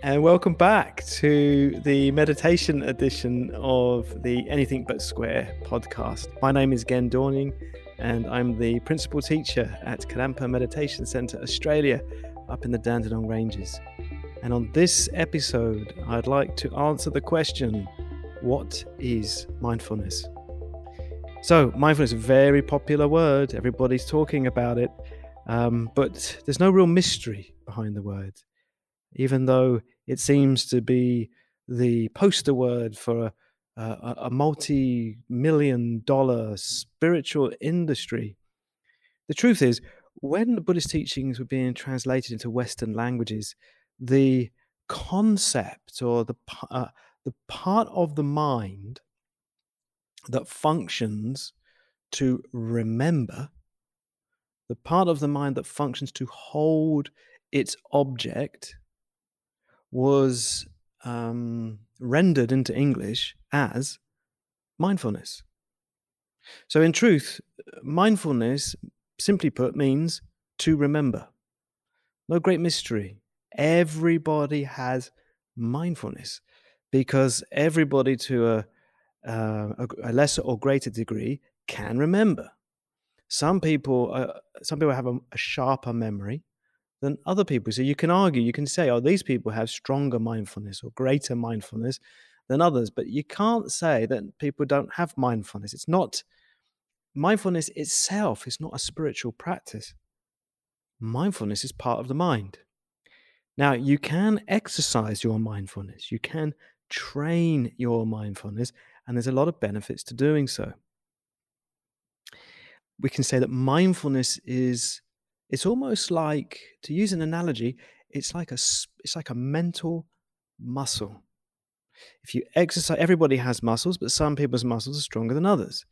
and welcome back to the meditation edition of the Anything But Square podcast. My name is Gen Dornying, and I'm the principal teacher at Kadampa Meditation Centre Australia up in the Dandenong Ranges. And on this episode, I'd like to answer the question what is mindfulness? So, mindfulness is a very popular word, everybody's talking about it, um, but there's no real mystery behind the word, even though it seems to be the poster word for a, a, a multi million dollar spiritual industry. The truth is, when the Buddhist teachings were being translated into Western languages, the concept or the uh, the part of the mind that functions to remember, the part of the mind that functions to hold its object, was um, rendered into English as mindfulness. So, in truth, mindfulness, simply put, means to remember. No great mystery. Everybody has mindfulness because everybody to a, uh, a, lesser or greater degree can remember. Some people, uh, some people have a, a sharper memory than other people. So you can argue, you can say, oh, these people have stronger mindfulness or greater mindfulness than others, but you can't say that people don't have mindfulness. It's not mindfulness itself is not a spiritual practice. Mindfulness is part of the mind. Now, you can exercise your mindfulness. You can train your mindfulness, and there's a lot of benefits to doing so. We can say that mindfulness is it's almost like to use an analogy, it's like a it's like a mental muscle. If you exercise, everybody has muscles, but some people's muscles are stronger than others.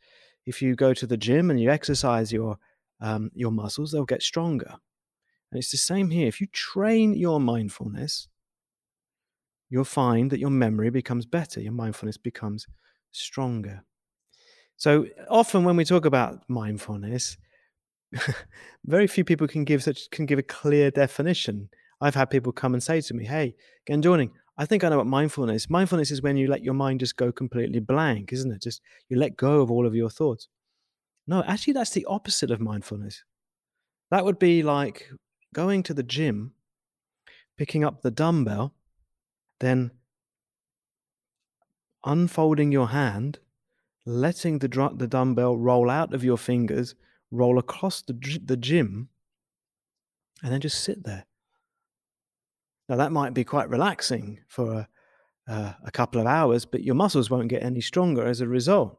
If you go to the gym and you exercise your um, your muscles, they'll get stronger. And it's the same here. If you train your mindfulness, you'll find that your memory becomes better, your mindfulness becomes stronger. So often when we talk about mindfulness, very few people can give such can give a clear definition. I've had people come and say to me, "Hey, Gen Dornying, I think I know what mindfulness. Mindfulness is when you let your mind just go completely blank, isn't it? Just you let go of all of your thoughts." No, actually, that's the opposite of mindfulness. That would be like going to the gym, picking up the dumbbell, then unfolding your hand, letting the, the dumbbell roll out of your fingers, roll across the, the gym, and then just sit there. Now, that might be quite relaxing for a, uh, a couple of hours, but your muscles won't get any stronger as a result.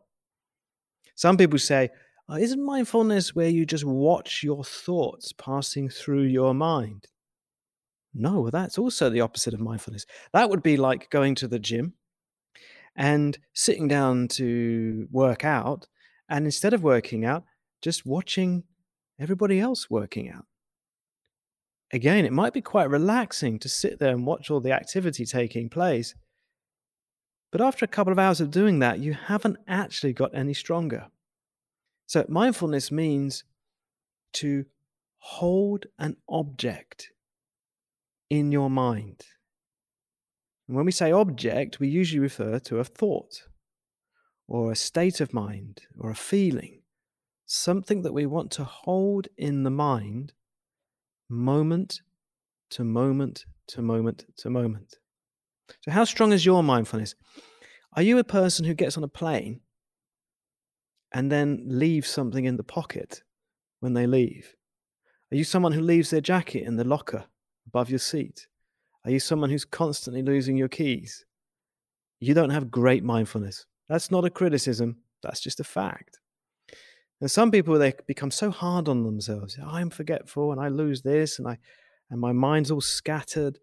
Some people say, oh, Isn't mindfulness where you just watch your thoughts passing through your mind? No, that's also the opposite of mindfulness. That would be like going to the gym and sitting down to work out. And instead of working out, just watching everybody else working out. Again, it might be quite relaxing to sit there and watch all the activity taking place. But after a couple of hours of doing that, you haven't actually got any stronger. So, mindfulness means to hold an object in your mind. And when we say object, we usually refer to a thought or a state of mind or a feeling something that we want to hold in the mind moment to moment to moment to moment. So, how strong is your mindfulness? Are you a person who gets on a plane and then leaves something in the pocket when they leave? Are you someone who leaves their jacket in the locker above your seat? Are you someone who's constantly losing your keys? You don't have great mindfulness. That's not a criticism, that's just a fact. And some people they become so hard on themselves. I'm forgetful and I lose this and I and my mind's all scattered.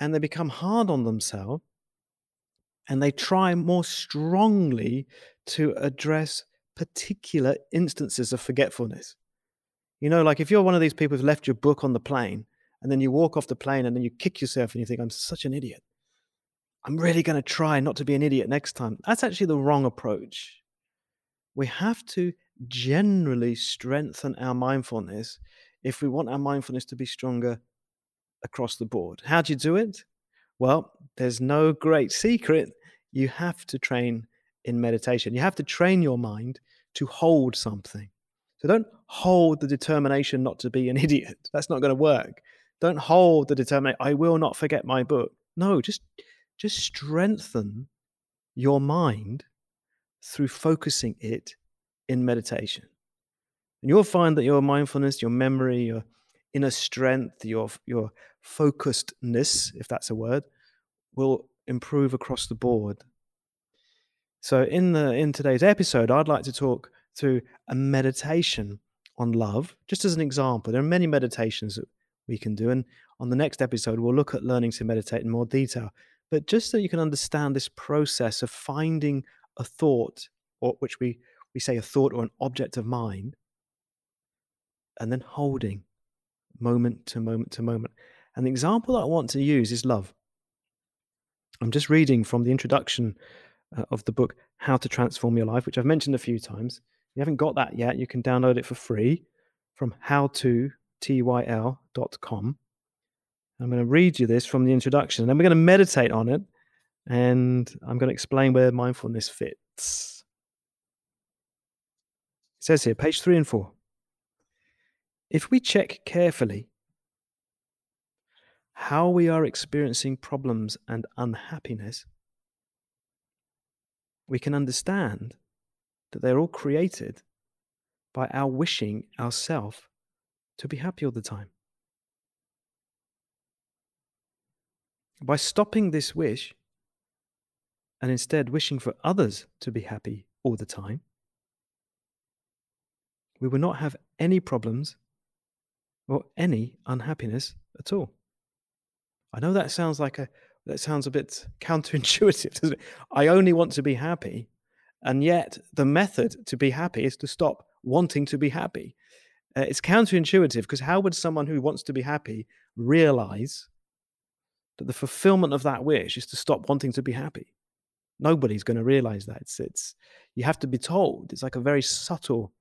And they become hard on themselves and they try more strongly to address particular instances of forgetfulness. You know, like if you're one of these people who's left your book on the plane and then you walk off the plane and then you kick yourself and you think, I'm such an idiot. I'm really going to try not to be an idiot next time. That's actually the wrong approach. We have to generally strengthen our mindfulness if we want our mindfulness to be stronger across the board. How do you do it? Well, there's no great secret. You have to train in meditation. You have to train your mind to hold something. So don't hold the determination not to be an idiot. That's not going to work. Don't hold the determination, I will not forget my book. No, just just strengthen your mind through focusing it in meditation. And you'll find that your mindfulness, your memory, your inner strength, your your focusedness, if that's a word, will improve across the board. So in the in today's episode, I'd like to talk through a meditation on love, just as an example. There are many meditations that we can do, and on the next episode, we'll look at learning to meditate in more detail. But just so you can understand this process of finding a thought, or which we we say a thought or an object of mind, and then holding moment to moment to moment. And the example I want to use is love. I'm just reading from the introduction uh, of the book How to Transform Your Life, which I've mentioned a few times. If you haven't got that yet, you can download it for free from howtotyl.com. I'm going to read you this from the introduction, and then we're going to meditate on it, and I'm going to explain where mindfulness fits. It says here, page three and four. If we check carefully how we are experiencing problems and unhappiness, we can understand that they're all created by our wishing ourselves to be happy all the time. By stopping this wish and instead wishing for others to be happy all the time, we will not have any problems or any unhappiness at all. I know that sounds like a that sounds a bit counterintuitive, doesn't it? I only want to be happy, and yet the method to be happy is to stop wanting to be happy. Uh, it's counterintuitive because how would someone who wants to be happy realize that the fulfillment of that wish is to stop wanting to be happy? Nobody's going to realize that. It's, it's you have to be told. It's like a very subtle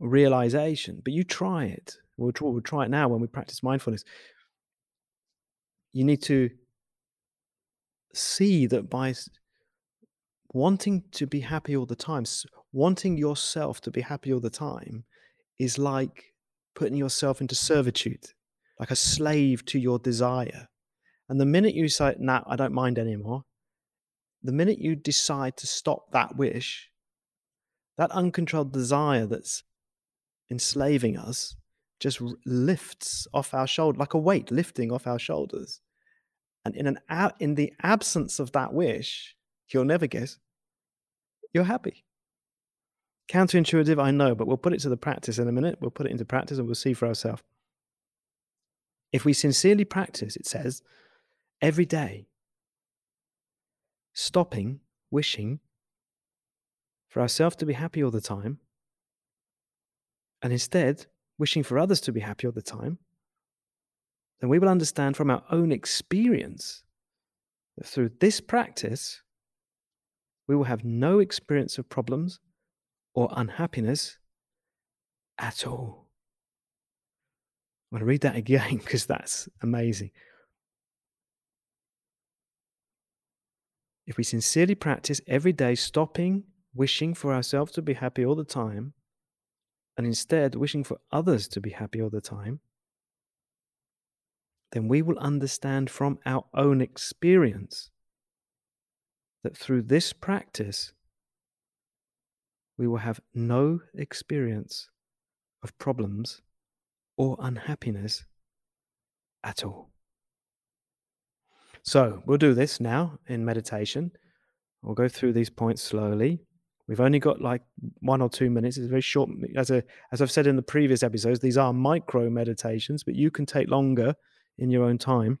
realization, but you try it. We'll try, we'll try it now when we practice mindfulness. You need to see that by wanting to be happy all the time, wanting yourself to be happy all the time, is like putting yourself into servitude, like a slave to your desire. And the minute you say, nah, I don't mind anymore, the minute you decide to stop that wish, that uncontrolled desire that's enslaving us just lifts off our shoulder like a weight lifting off our shoulders. And in an in the absence of that wish you'll never guess you're happy. Counterintuitive i know but we'll put it to the practice in a minute. We'll put it into practice and we'll see for ourselves. If we sincerely practice it says every day stopping wishing for ourselves to be happy all the time and instead wishing for others to be happy all the time, then we will understand from our own experience that through this practice, we will have no experience of problems or unhappiness at all. I'm going to read that again because that's amazing. If we sincerely practice every day, stopping wishing for ourselves to be happy all the time, and instead wishing for others to be happy all the time, then we will understand from our own experience that through this practice, we will have no experience of problems or unhappiness at all. So, we'll do this now in meditation. We'll go through these points slowly. We've only got like one or two minutes. It's very short. As a as I've said in the previous episodes, these are micro meditations, but you can take longer in your own time.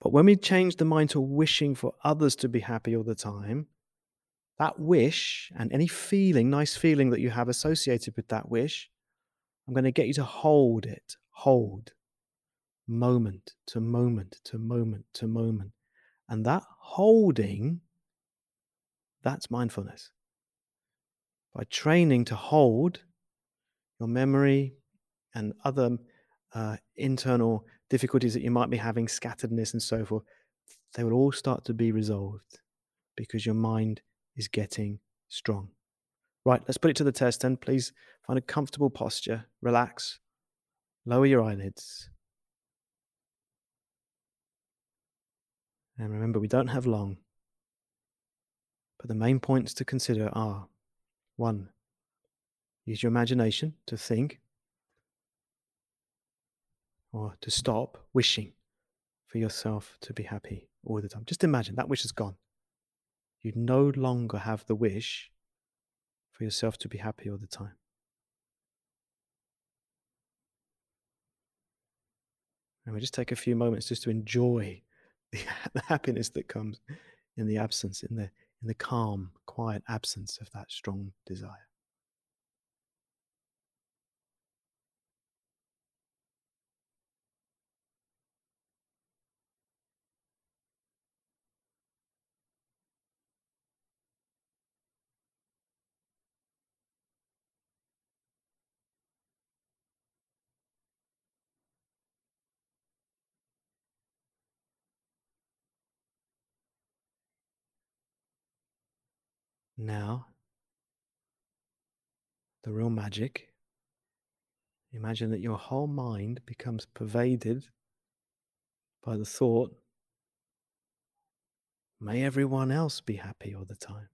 But when we change the mind to wishing for others to be happy all the time, that wish and any feeling, nice feeling that you have associated with that wish, I'm going to get you to hold it, hold moment to moment to moment to moment. And that holding that's mindfulness. By training to hold your memory and other uh, internal difficulties that you might be having, scatteredness and so forth, they will all start to be resolved because your mind is getting strong. Right, let's put it to the test then. Please find a comfortable posture, relax, lower your eyelids. And remember, we don't have long. But the main points to consider are one, use your imagination to think or to stop wishing for yourself to be happy all the time. Just imagine that wish is gone. You no longer have the wish for yourself to be happy all the time. And we just take a few moments just to enjoy the, the happiness that comes in the absence, in the in the calm, quiet absence of that strong desire. Now, the real magic. Imagine that your whole mind becomes pervaded by the thought, may everyone else be happy all the time.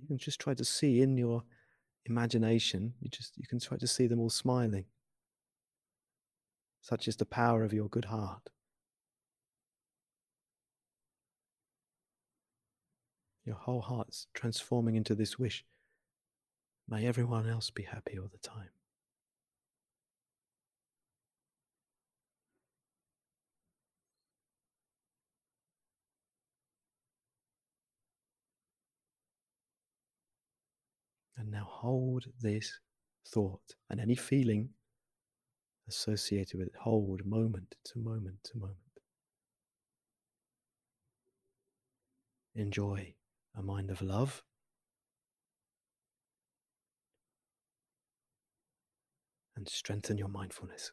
You can just try to see in your imagination, you just you can try to see them all smiling. Such is the power of your good heart. Your whole heart's transforming into this wish. May everyone else be happy all the time. And now hold this thought and any feeling associated with it. Hold moment to moment to moment. Enjoy a mind of love. And strengthen your mindfulness.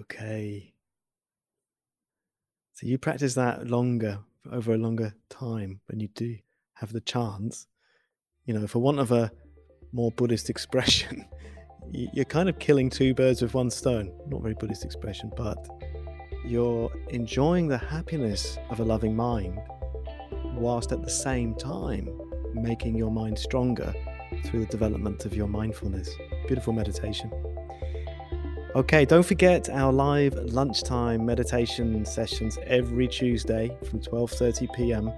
Okay. So you practice that longer, over a longer time when you do have the chance. You know, for want of a more Buddhist expression, you're kind of killing two birds with one stone. Not very Buddhist expression, but you're enjoying the happiness of a loving mind whilst at the same time making your mind stronger through the development of your mindfulness. Beautiful meditation. Okay, don't forget our live lunchtime meditation sessions every Tuesday from 12:30 p.m.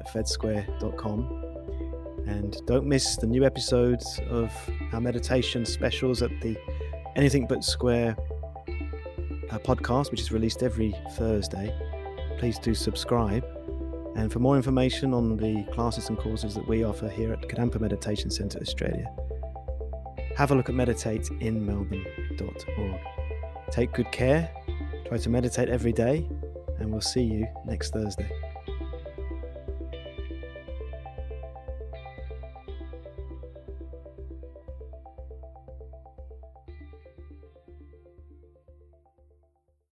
at fedsquare.com. And don't miss the new episodes of our meditation specials at the Anything But Square uh, podcast, which is released every Thursday. Please do subscribe. And for more information on the classes and courses that we offer here at Kadampa Meditation Centre Australia, have a look at meditateinmelbourne.org. Take good care, try to meditate every day, and we'll see you next Thursday.